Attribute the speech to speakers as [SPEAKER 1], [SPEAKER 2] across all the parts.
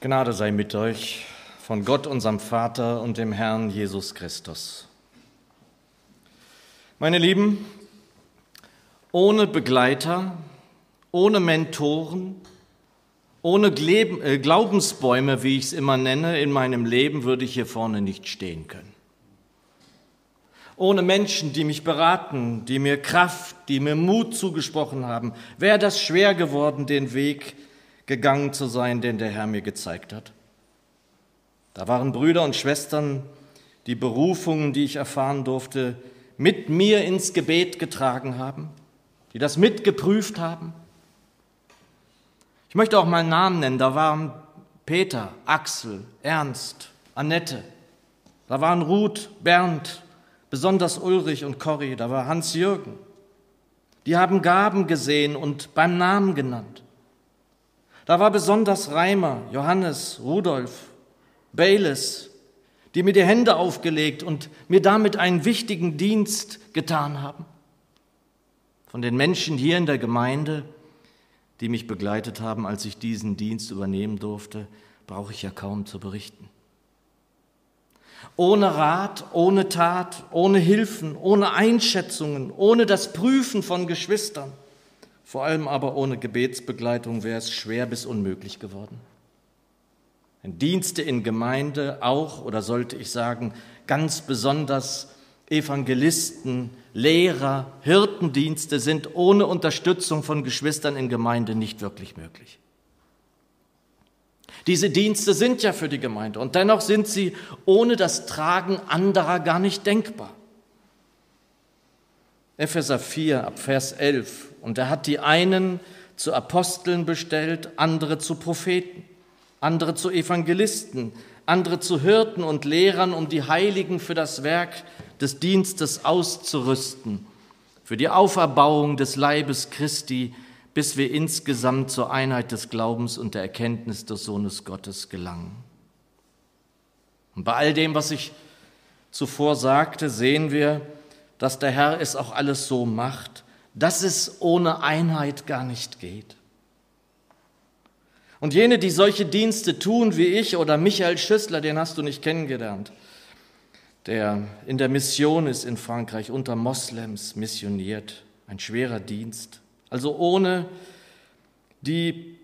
[SPEAKER 1] Gnade sei mit euch von Gott, unserem Vater und dem Herrn Jesus Christus. Meine Lieben, ohne Begleiter, ohne Mentoren, ohne äh, Glaubensbäume, wie ich es immer nenne, in meinem Leben würde ich hier vorne nicht stehen können. Ohne Menschen, die mich beraten, die mir Kraft, die mir Mut zugesprochen haben, wäre das schwer geworden, den Weg gegangen zu sein, den der Herr mir gezeigt hat. Da waren Brüder und Schwestern, die Berufungen, die ich erfahren durfte, mit mir ins Gebet getragen haben, die das mitgeprüft haben. Ich möchte auch mal Namen nennen. Da waren Peter, Axel, Ernst, Annette. Da waren Ruth, Bernd, besonders Ulrich und Corrie. Da war Hans-Jürgen. Die haben Gaben gesehen und beim Namen genannt. Da war besonders Reimer, Johannes, Rudolf, Bayles, die mir die Hände aufgelegt und mir damit einen wichtigen Dienst getan haben. Von den Menschen hier in der Gemeinde, die mich begleitet haben, als ich diesen Dienst übernehmen durfte, brauche ich ja kaum zu berichten. Ohne Rat, ohne Tat, ohne Hilfen, ohne Einschätzungen, ohne das Prüfen von Geschwistern – vor allem aber ohne Gebetsbegleitung wäre es schwer bis unmöglich geworden. Dienste in Gemeinde auch, oder sollte ich sagen, ganz besonders Evangelisten, Lehrer, Hirtendienste sind ohne Unterstützung von Geschwistern in Gemeinde nicht wirklich möglich. Diese Dienste sind ja für die Gemeinde und dennoch sind sie ohne das Tragen anderer gar nicht denkbar. Epheser 4 ab Vers 11. Und er hat die einen zu Aposteln bestellt, andere zu Propheten, andere zu Evangelisten, andere zu Hirten und Lehrern, um die Heiligen für das Werk des Dienstes auszurüsten, für die Auferbauung des Leibes Christi, bis wir insgesamt zur Einheit des Glaubens und der Erkenntnis des Sohnes Gottes gelangen. Und bei all dem, was ich zuvor sagte, sehen wir, dass der Herr es auch alles so macht, dass es ohne Einheit gar nicht geht. Und jene, die solche Dienste tun wie ich oder Michael Schüssler, den hast du nicht kennengelernt, der in der Mission ist in Frankreich, unter Moslems missioniert, ein schwerer Dienst. Also ohne die,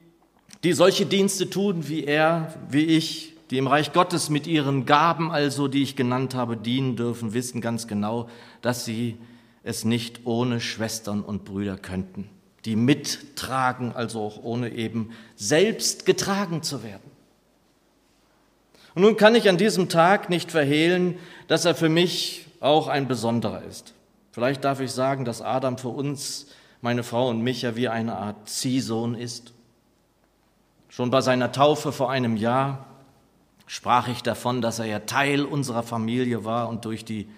[SPEAKER 1] die solche Dienste tun wie er, wie ich, die im Reich Gottes mit ihren Gaben, also die ich genannt habe, dienen dürfen, wissen ganz genau, dass sie es nicht ohne Schwestern und Brüder könnten, die mittragen, also auch ohne eben selbst getragen zu werden. Und nun kann ich an diesem Tag nicht verhehlen, dass er für mich auch ein besonderer ist. Vielleicht darf ich sagen, dass Adam für uns, meine Frau und mich ja wie eine Art Ziehsohn ist. Schon bei seiner Taufe vor einem Jahr sprach ich davon, dass er ja Teil unserer Familie war und durch die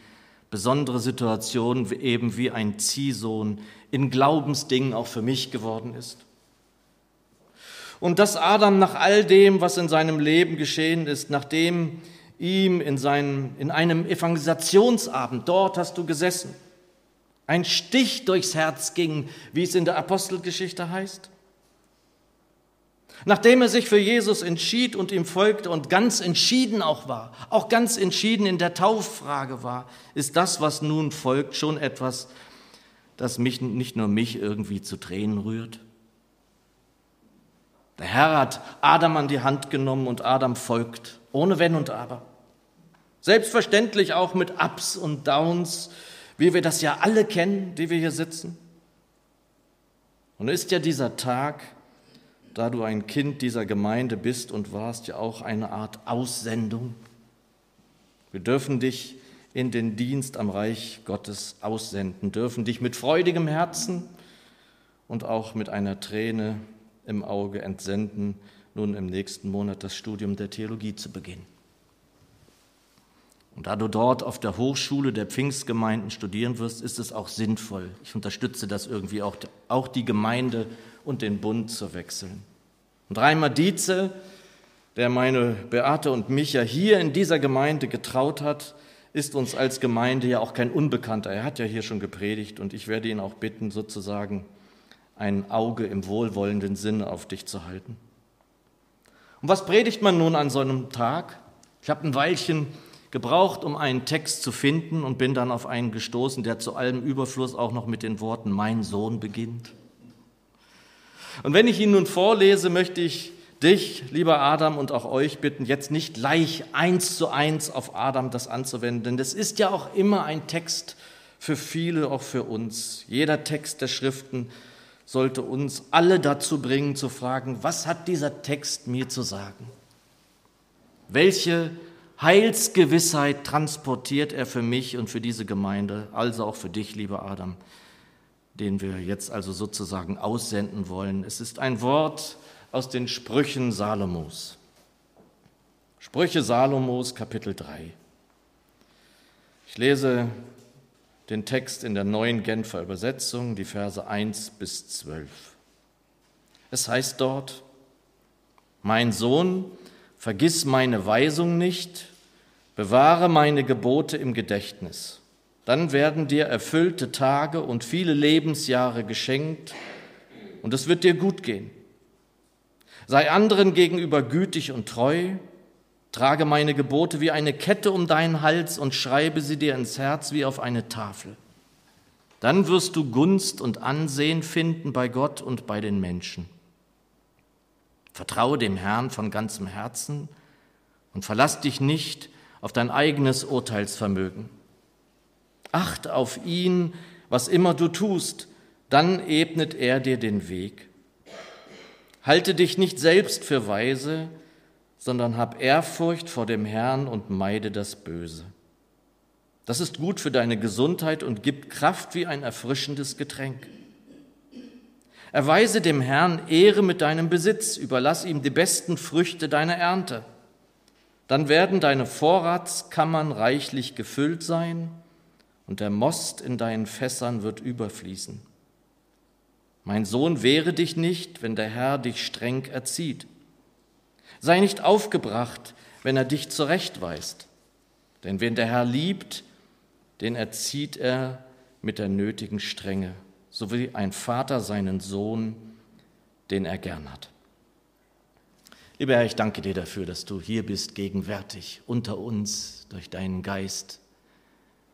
[SPEAKER 1] besondere Situation eben wie ein Ziehsohn in Glaubensdingen auch für mich geworden ist. Und dass Adam nach all dem, was in seinem Leben geschehen ist, nachdem ihm in, seinem, in einem Evangelisationsabend, dort hast du gesessen, ein Stich durchs Herz ging, wie es in der Apostelgeschichte heißt, Nachdem er sich für Jesus entschied und ihm folgte und ganz entschieden auch war, auch ganz entschieden in der Tauffrage war, ist das, was nun folgt, schon etwas, das mich, nicht nur mich irgendwie zu Tränen rührt. Der Herr hat Adam an die Hand genommen und Adam folgt, ohne Wenn und Aber. Selbstverständlich auch mit Ups und Downs, wie wir das ja alle kennen, die wir hier sitzen. Und ist ja dieser Tag, da du ein Kind dieser Gemeinde bist und warst, ja auch eine Art Aussendung. Wir dürfen dich in den Dienst am Reich Gottes aussenden, dürfen dich mit freudigem Herzen und auch mit einer Träne im Auge entsenden, nun im nächsten Monat das Studium der Theologie zu beginnen. Und da du dort auf der Hochschule der Pfingstgemeinden studieren wirst, ist es auch sinnvoll. Ich unterstütze das irgendwie auch, auch die Gemeinde und den Bund zu wechseln. Und Reimer Dietze, der meine Beate und mich ja hier in dieser Gemeinde getraut hat, ist uns als Gemeinde ja auch kein Unbekannter. Er hat ja hier schon gepredigt und ich werde ihn auch bitten, sozusagen ein Auge im wohlwollenden Sinne auf dich zu halten. Und was predigt man nun an so einem Tag? Ich habe ein Weilchen gebraucht, um einen Text zu finden und bin dann auf einen gestoßen, der zu allem Überfluss auch noch mit den Worten Mein Sohn beginnt. Und wenn ich ihn nun vorlese, möchte ich dich, lieber Adam, und auch euch bitten, jetzt nicht gleich eins zu eins auf Adam das anzuwenden, denn das ist ja auch immer ein Text für viele, auch für uns. Jeder Text der Schriften sollte uns alle dazu bringen, zu fragen, was hat dieser Text mir zu sagen? Welche Heilsgewissheit transportiert er für mich und für diese Gemeinde, also auch für dich, lieber Adam, den wir jetzt also sozusagen aussenden wollen. Es ist ein Wort aus den Sprüchen Salomos. Sprüche Salomos, Kapitel 3. Ich lese den Text in der neuen Genfer Übersetzung, die Verse 1 bis 12. Es heißt dort, mein Sohn, vergiss meine Weisung nicht, bewahre meine Gebote im Gedächtnis. Dann werden dir erfüllte Tage und viele Lebensjahre geschenkt und es wird dir gut gehen. Sei anderen gegenüber gütig und treu, trage meine Gebote wie eine Kette um deinen Hals und schreibe sie dir ins Herz wie auf eine Tafel. Dann wirst du Gunst und Ansehen finden bei Gott und bei den Menschen. Vertraue dem Herrn von ganzem Herzen und verlass dich nicht auf dein eigenes Urteilsvermögen. Acht auf ihn, was immer du tust, dann ebnet er dir den Weg. Halte dich nicht selbst für weise, sondern hab Ehrfurcht vor dem Herrn und meide das Böse. Das ist gut für deine Gesundheit und gibt Kraft wie ein erfrischendes Getränk. Erweise dem Herrn Ehre mit deinem Besitz, überlass ihm die besten Früchte deiner Ernte. Dann werden deine Vorratskammern reichlich gefüllt sein und der Most in deinen Fässern wird überfließen. Mein Sohn, wehre dich nicht, wenn der Herr dich streng erzieht. Sei nicht aufgebracht, wenn er dich zurechtweist. Denn wen der Herr liebt, den erzieht er mit der nötigen Strenge so wie ein Vater seinen Sohn, den er gern hat. Lieber Herr, ich danke dir dafür, dass du hier bist, gegenwärtig, unter uns, durch deinen Geist.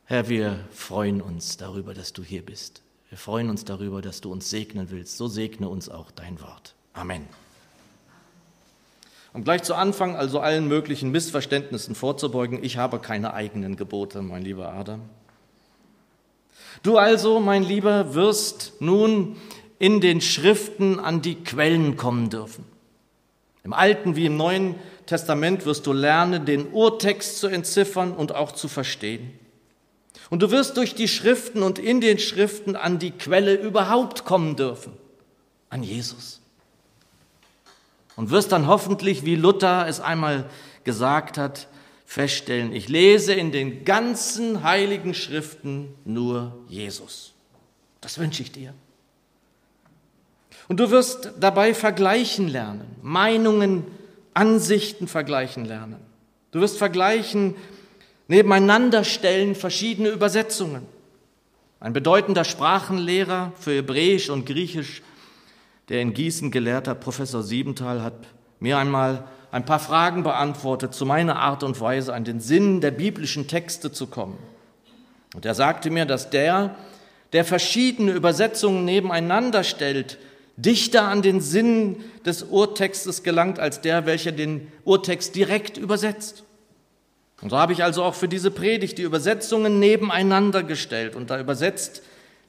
[SPEAKER 1] Herr, wir freuen uns darüber, dass du hier bist. Wir freuen uns darüber, dass du uns segnen willst. So segne uns auch dein Wort. Amen. Und gleich zu Anfang, also allen möglichen Missverständnissen vorzubeugen, ich habe keine eigenen Gebote, mein lieber Adam. Du also, mein Lieber, wirst nun in den Schriften an die Quellen kommen dürfen. Im Alten wie im Neuen Testament wirst du lernen, den Urtext zu entziffern und auch zu verstehen. Und du wirst durch die Schriften und in den Schriften an die Quelle überhaupt kommen dürfen, an Jesus. Und wirst dann hoffentlich, wie Luther es einmal gesagt hat, feststellen, ich lese in den ganzen heiligen Schriften nur Jesus. Das wünsche ich dir. Und du wirst dabei vergleichen lernen, Meinungen, Ansichten vergleichen lernen. Du wirst vergleichen, nebeneinander stellen verschiedene Übersetzungen. Ein bedeutender Sprachenlehrer für Hebräisch und Griechisch, der in Gießen gelehrter Professor Siebenthal, hat mir einmal ein paar Fragen beantwortet zu meiner Art und Weise, an den Sinn der biblischen Texte zu kommen. Und er sagte mir, dass der, der verschiedene Übersetzungen nebeneinander stellt, dichter an den Sinn des Urtextes gelangt als der, welcher den Urtext direkt übersetzt. Und so habe ich also auch für diese Predigt die Übersetzungen nebeneinander gestellt. Und da übersetzt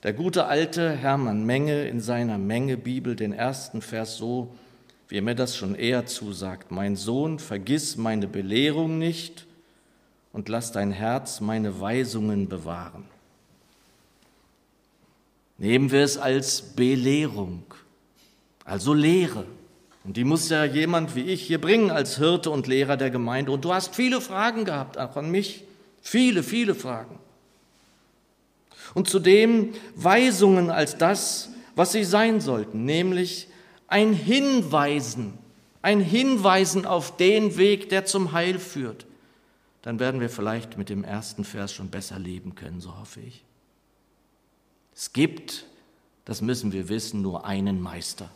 [SPEAKER 1] der gute alte Hermann Menge in seiner Menge Bibel den ersten Vers so, wie mir das schon eher zusagt. Mein Sohn, vergiss meine Belehrung nicht und lass dein Herz meine Weisungen bewahren. Nehmen wir es als Belehrung, also Lehre. Und die muss ja jemand wie ich hier bringen als Hirte und Lehrer der Gemeinde. Und du hast viele Fragen gehabt, auch an mich. Viele, viele Fragen. Und zudem Weisungen als das, was sie sein sollten, nämlich ein Hinweisen, ein Hinweisen auf den Weg, der zum Heil führt, dann werden wir vielleicht mit dem ersten Vers schon besser leben können, so hoffe ich. Es gibt, das müssen wir wissen, nur einen Meister.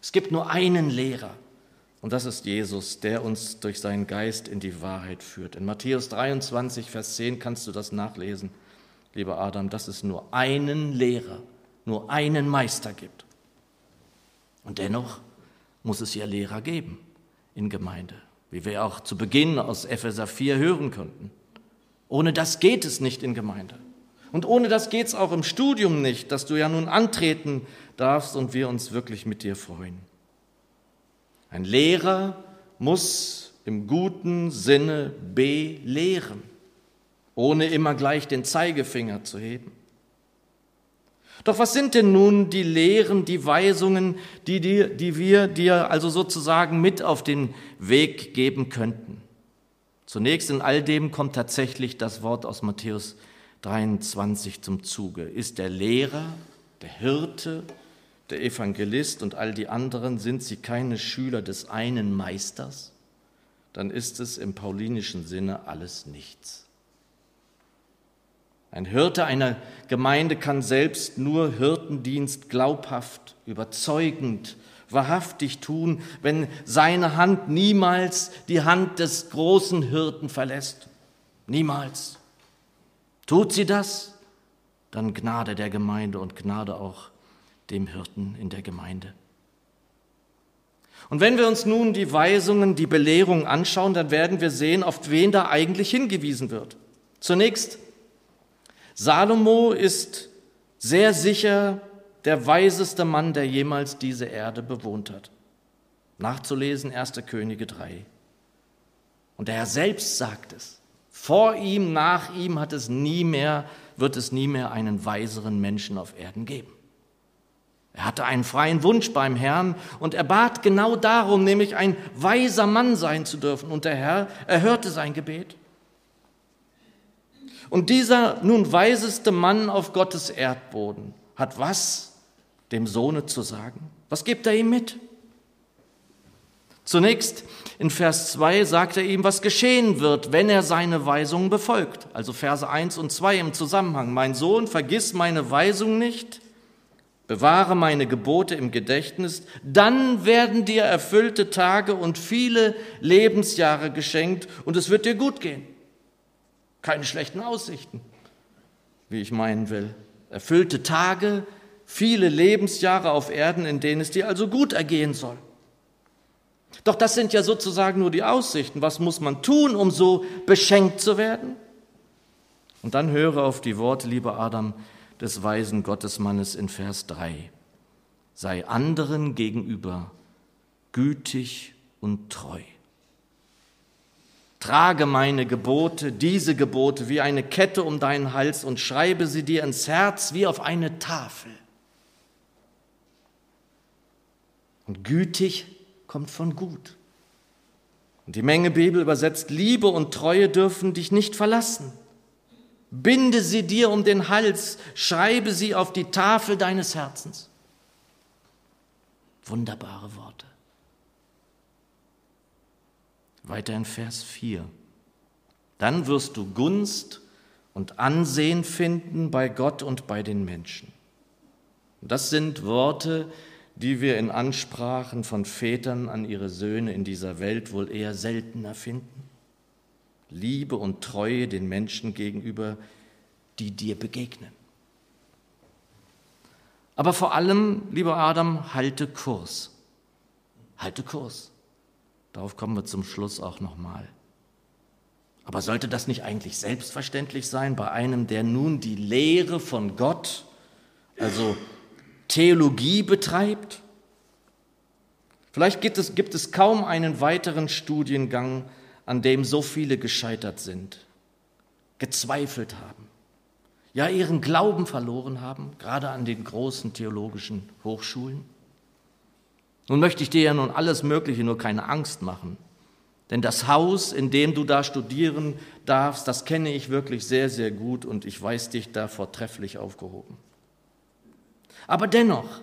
[SPEAKER 1] Es gibt nur einen Lehrer. Und das ist Jesus, der uns durch seinen Geist in die Wahrheit führt. In Matthäus 23, Vers 10 kannst du das nachlesen, lieber Adam, dass es nur einen Lehrer, nur einen Meister gibt. Und dennoch muss es ja Lehrer geben in Gemeinde, wie wir auch zu Beginn aus Epheser 4 hören konnten. Ohne das geht es nicht in Gemeinde. Und ohne das geht es auch im Studium nicht, dass du ja nun antreten darfst und wir uns wirklich mit dir freuen. Ein Lehrer muss im guten Sinne belehren, ohne immer gleich den Zeigefinger zu heben. Doch was sind denn nun die Lehren, die Weisungen, die, die, die wir dir also sozusagen mit auf den Weg geben könnten? Zunächst in all dem kommt tatsächlich das Wort aus Matthäus 23 zum Zuge. Ist der Lehrer, der Hirte, der Evangelist und all die anderen, sind sie keine Schüler des einen Meisters? Dann ist es im paulinischen Sinne alles nichts. Ein Hirte einer Gemeinde kann selbst nur Hirtendienst glaubhaft, überzeugend, wahrhaftig tun, wenn seine Hand niemals die Hand des großen Hirten verlässt. Niemals. Tut sie das, dann Gnade der Gemeinde und Gnade auch dem Hirten in der Gemeinde. Und wenn wir uns nun die Weisungen, die Belehrung anschauen, dann werden wir sehen, auf wen da eigentlich hingewiesen wird. Zunächst, Salomo ist sehr sicher der weiseste Mann, der jemals diese Erde bewohnt hat. Nachzulesen 1. Könige 3. Und der Herr selbst sagt es. Vor ihm, nach ihm hat es nie mehr, wird es nie mehr einen weiseren Menschen auf Erden geben. Er hatte einen freien Wunsch beim Herrn und er bat genau darum, nämlich ein weiser Mann sein zu dürfen. Und der Herr erhörte sein Gebet. Und dieser nun weiseste Mann auf Gottes Erdboden hat was dem Sohne zu sagen? Was gibt er ihm mit? Zunächst in Vers 2 sagt er ihm, was geschehen wird, wenn er seine Weisungen befolgt. Also Verse 1 und 2 im Zusammenhang. Mein Sohn, vergiss meine Weisung nicht, bewahre meine Gebote im Gedächtnis, dann werden dir erfüllte Tage und viele Lebensjahre geschenkt und es wird dir gut gehen. Keine schlechten Aussichten, wie ich meinen will. Erfüllte Tage, viele Lebensjahre auf Erden, in denen es dir also gut ergehen soll. Doch das sind ja sozusagen nur die Aussichten. Was muss man tun, um so beschenkt zu werden? Und dann höre auf die Worte, lieber Adam, des weisen Gottesmannes in Vers 3. Sei anderen gegenüber gütig und treu. Trage meine Gebote, diese Gebote, wie eine Kette um deinen Hals und schreibe sie dir ins Herz wie auf eine Tafel. Und gütig kommt von gut. Und die Menge Bibel übersetzt, Liebe und Treue dürfen dich nicht verlassen. Binde sie dir um den Hals, schreibe sie auf die Tafel deines Herzens. Wunderbare Worte. Weiter in Vers 4. Dann wirst du Gunst und Ansehen finden bei Gott und bei den Menschen. Das sind Worte, die wir in Ansprachen von Vätern an ihre Söhne in dieser Welt wohl eher seltener finden? Liebe und Treue den Menschen gegenüber, die dir begegnen. Aber vor allem, lieber Adam, halte Kurs. Halte Kurs. Darauf kommen wir zum Schluss auch nochmal. Aber sollte das nicht eigentlich selbstverständlich sein bei einem, der nun die Lehre von Gott, also Theologie betreibt? Vielleicht gibt es, gibt es kaum einen weiteren Studiengang, an dem so viele gescheitert sind, gezweifelt haben, ja ihren Glauben verloren haben, gerade an den großen theologischen Hochschulen. Nun möchte ich dir ja nun alles Mögliche, nur keine Angst machen. Denn das Haus, in dem du da studieren darfst, das kenne ich wirklich sehr, sehr gut und ich weiß dich da vortrefflich aufgehoben. Aber dennoch,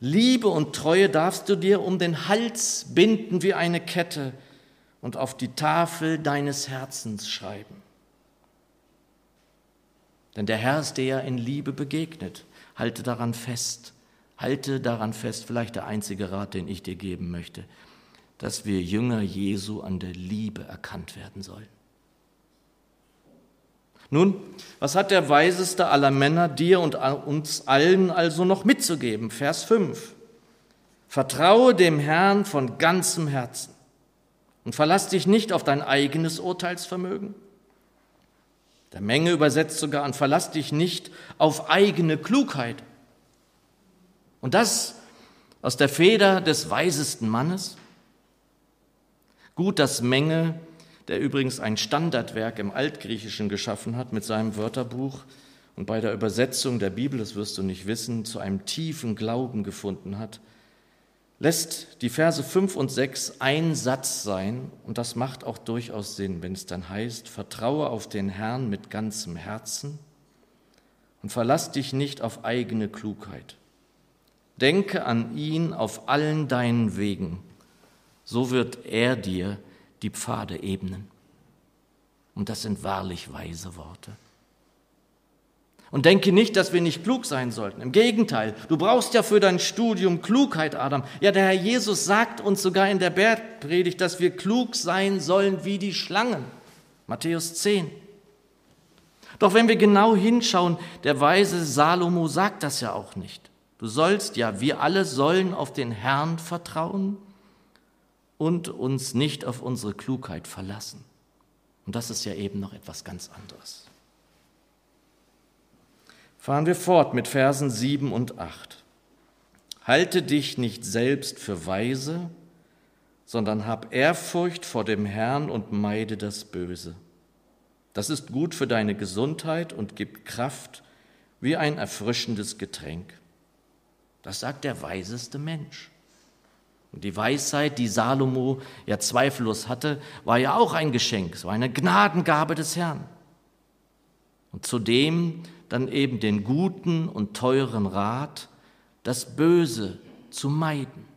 [SPEAKER 1] Liebe und Treue darfst du dir um den Hals binden wie eine Kette und auf die Tafel deines Herzens schreiben. Denn der Herr ist dir ja in Liebe begegnet. Halte daran fest. Halte daran fest, vielleicht der einzige Rat, den ich dir geben möchte. dass wir Jünger Jesu an der Liebe erkannt werden sollen. Nun, was hat der weiseste aller Männer dir und uns allen also noch mitzugeben? Vers 5. Vertraue dem Herrn von ganzem Herzen und verlass dich nicht auf dein eigenes Urteilsvermögen. Der Menge übersetzt sogar und verlass dich nicht auf eigene Klugheit. Und das aus der Feder des weisesten Mannes. Gut, dass Menge, der übrigens ein Standardwerk im Altgriechischen geschaffen hat mit seinem Wörterbuch und bei der Übersetzung der Bibel, das wirst du nicht wissen, zu einem tiefen Glauben gefunden hat, lässt die Verse 5 und 6 ein Satz sein und das macht auch durchaus Sinn, wenn es dann heißt, vertraue auf den Herrn mit ganzem Herzen und verlass dich nicht auf eigene Klugheit. Denke an ihn auf allen deinen Wegen, so wird er dir die Pfade ebnen. Und das sind wahrlich weise Worte. Und denke nicht, dass wir nicht klug sein sollten. Im Gegenteil, du brauchst ja für dein Studium Klugheit, Adam. Ja, der Herr Jesus sagt uns sogar in der Bergpredigt, dass wir klug sein sollen wie die Schlangen. Matthäus 10. Doch wenn wir genau hinschauen, der weise Salomo sagt das ja auch nicht. Du sollst, ja, wir alle sollen auf den Herrn vertrauen und uns nicht auf unsere Klugheit verlassen. Und das ist ja eben noch etwas ganz anderes. Fahren wir fort mit Versen 7 und 8. Halte dich nicht selbst für weise, sondern hab Ehrfurcht vor dem Herrn und meide das Böse. Das ist gut für deine Gesundheit und gibt Kraft wie ein erfrischendes Getränk. Das sagt der weiseste Mensch. Und die Weisheit, die Salomo ja zweifellos hatte, war ja auch ein Geschenk, es war eine Gnadengabe des Herrn. Und zudem dann eben den guten und teuren Rat, das Böse zu meiden.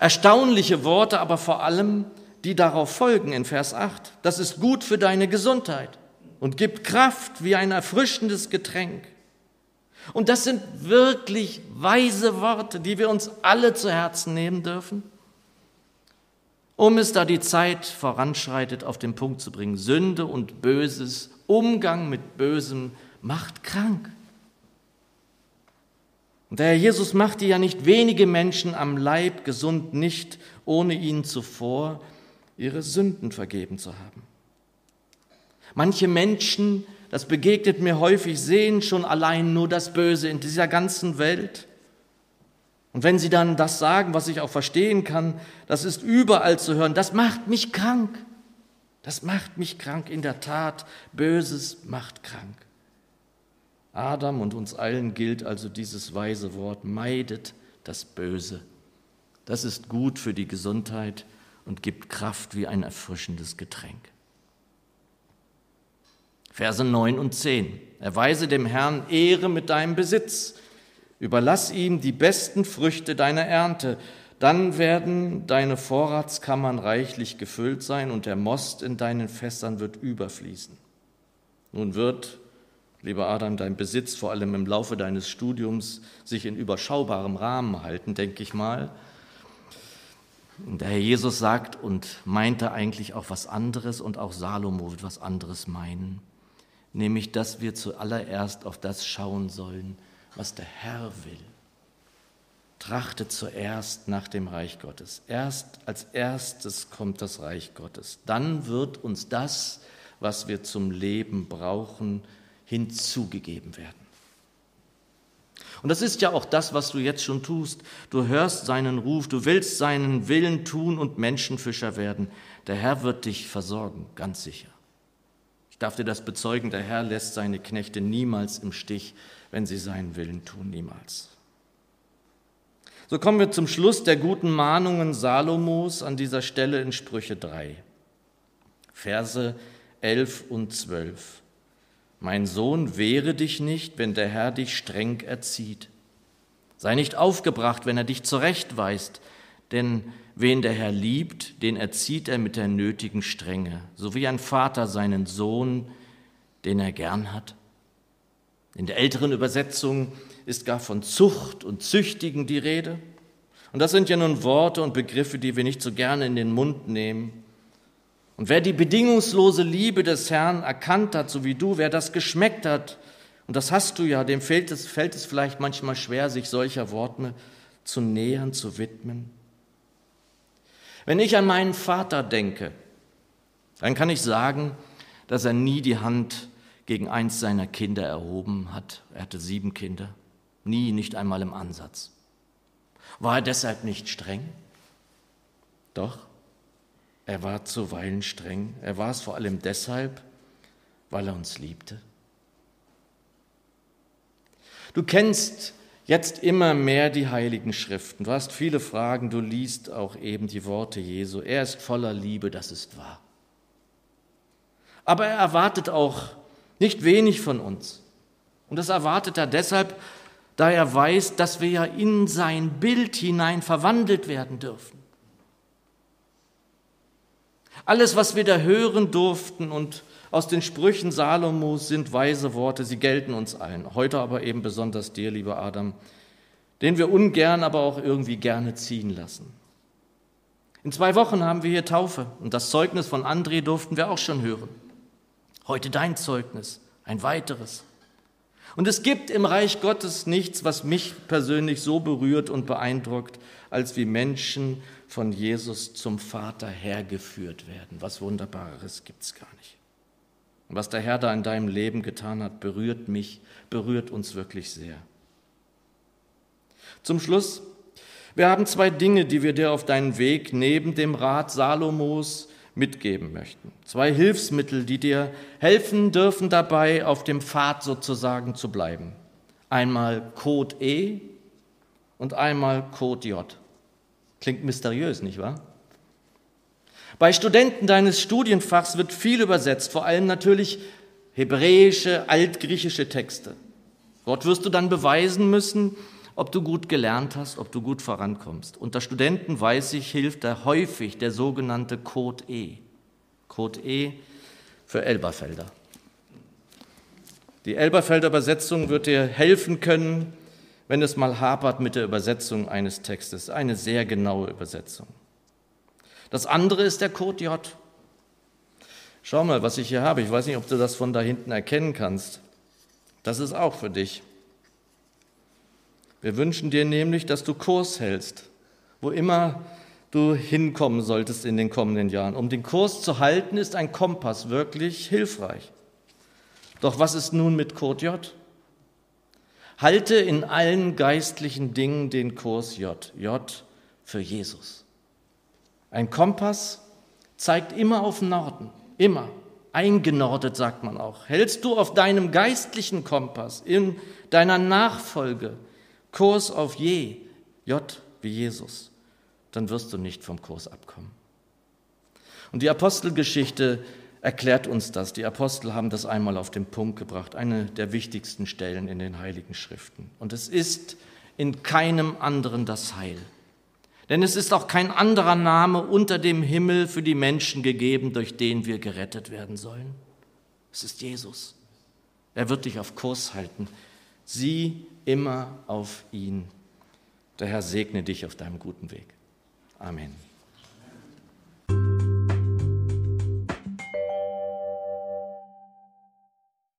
[SPEAKER 1] Erstaunliche Worte, aber vor allem die darauf folgen in Vers 8. Das ist gut für deine Gesundheit und gibt Kraft wie ein erfrischendes Getränk. Und das sind wirklich weise Worte, die wir uns alle zu Herzen nehmen dürfen um es, da die Zeit voranschreitet, auf den Punkt zu bringen. Sünde und Böses, Umgang mit Bösem macht krank. Und der Herr Jesus machte ja nicht wenige Menschen am Leib gesund, nicht ohne ihnen zuvor ihre Sünden vergeben zu haben. Manche Menschen, das begegnet mir häufig, sehen schon allein nur das Böse in dieser ganzen Welt und wenn sie dann das sagen, was ich auch verstehen kann, das ist überall zu hören, das macht mich krank. Das macht mich krank, in der Tat. Böses macht krank. Adam und uns allen gilt also dieses weise Wort, meidet das Böse. Das ist gut für die Gesundheit und gibt Kraft wie ein erfrischendes Getränk. Verse 9 und 10. Erweise dem Herrn Ehre mit deinem Besitz Überlass ihm die besten Früchte deiner Ernte, dann werden deine Vorratskammern reichlich gefüllt sein und der Most in deinen Fässern wird überfließen. Nun wird, lieber Adam, dein Besitz vor allem im Laufe deines Studiums sich in überschaubarem Rahmen halten, denke ich mal. Der Herr Jesus sagt und meinte eigentlich auch was anderes und auch Salomo wird was anderes meinen, nämlich dass wir zuallererst auf das schauen sollen, was der Herr will. Trachte zuerst nach dem Reich Gottes. Erst als erstes kommt das Reich Gottes. Dann wird uns das, was wir zum Leben brauchen, hinzugegeben werden. Und das ist ja auch das, was du jetzt schon tust. Du hörst seinen Ruf, du willst seinen Willen tun und Menschenfischer werden. Der Herr wird dich versorgen, ganz sicher. Ich darf dir das bezeugen, der Herr lässt seine Knechte niemals im Stich wenn sie seinen Willen tun, niemals. So kommen wir zum Schluss der guten Mahnungen Salomos an dieser Stelle in Sprüche 3, Verse 11 und 12. Mein Sohn, wehre dich nicht, wenn der Herr dich streng erzieht. Sei nicht aufgebracht, wenn er dich zurechtweist, denn wen der Herr liebt, den erzieht er mit der nötigen Strenge, so wie ein Vater seinen Sohn, den er gern hat. In der älteren Übersetzung ist gar von Zucht und Züchtigen die Rede. Und das sind ja nun Worte und Begriffe, die wir nicht so gerne in den Mund nehmen. Und wer die bedingungslose Liebe des Herrn erkannt hat, so wie du, wer das geschmeckt hat, und das hast du ja, dem fällt es, fällt es vielleicht manchmal schwer, sich solcher Worte zu nähern, zu widmen. Wenn ich an meinen Vater denke, dann kann ich sagen, dass er nie die Hand gegen eins seiner Kinder erhoben hat. Er hatte sieben Kinder, nie, nicht einmal im Ansatz. War er deshalb nicht streng? Doch, er war zuweilen streng. Er war es vor allem deshalb, weil er uns liebte. Du kennst jetzt immer mehr die heiligen Schriften. Du hast viele Fragen, du liest auch eben die Worte Jesu. Er ist voller Liebe, das ist wahr. Aber er erwartet auch nicht wenig von uns. Und das erwartet er deshalb, da er weiß, dass wir ja in sein Bild hinein verwandelt werden dürfen. Alles, was wir da hören durften und aus den Sprüchen Salomos sind weise Worte, sie gelten uns allen. Heute aber eben besonders dir, lieber Adam, den wir ungern, aber auch irgendwie gerne ziehen lassen. In zwei Wochen haben wir hier Taufe und das Zeugnis von André durften wir auch schon hören. Heute dein Zeugnis, ein weiteres. Und es gibt im Reich Gottes nichts, was mich persönlich so berührt und beeindruckt, als wie Menschen von Jesus zum Vater hergeführt werden. Was Wunderbares gibt es gar nicht. Was der Herr da in deinem Leben getan hat, berührt mich, berührt uns wirklich sehr. Zum Schluss, wir haben zwei Dinge, die wir dir auf deinen Weg neben dem Rat Salomos mitgeben möchten. Zwei Hilfsmittel, die dir helfen dürfen dabei, auf dem Pfad sozusagen zu bleiben. Einmal Code E und einmal Code J. Klingt mysteriös, nicht wahr? Bei Studenten deines Studienfachs wird viel übersetzt, vor allem natürlich hebräische, altgriechische Texte. Dort wirst du dann beweisen müssen, ob du gut gelernt hast, ob du gut vorankommst. Unter Studenten weiß ich, hilft da häufig der sogenannte Code E. Code E für Elberfelder. Die Elberfelder Übersetzung wird dir helfen können, wenn es mal hapert mit der Übersetzung eines Textes. Eine sehr genaue Übersetzung. Das andere ist der Code J. Schau mal, was ich hier habe. Ich weiß nicht, ob du das von da hinten erkennen kannst. Das ist auch für dich. Wir wünschen dir nämlich, dass du Kurs hältst, wo immer du hinkommen solltest in den kommenden Jahren. Um den Kurs zu halten, ist ein Kompass wirklich hilfreich. Doch was ist nun mit Code J? Halte in allen geistlichen Dingen den Kurs J. J für Jesus. Ein Kompass zeigt immer auf Norden, immer. Eingenordet sagt man auch. Hältst du auf deinem geistlichen Kompass, in deiner Nachfolge, Kurs auf je, J wie Jesus, dann wirst du nicht vom Kurs abkommen. Und die Apostelgeschichte erklärt uns das. Die Apostel haben das einmal auf den Punkt gebracht, eine der wichtigsten Stellen in den heiligen Schriften. Und es ist in keinem anderen das Heil. Denn es ist auch kein anderer Name unter dem Himmel für die Menschen gegeben, durch den wir gerettet werden sollen. Es ist Jesus. Er wird dich auf Kurs halten. Sieh immer auf ihn. Der Herr segne dich auf deinem guten Weg. Amen.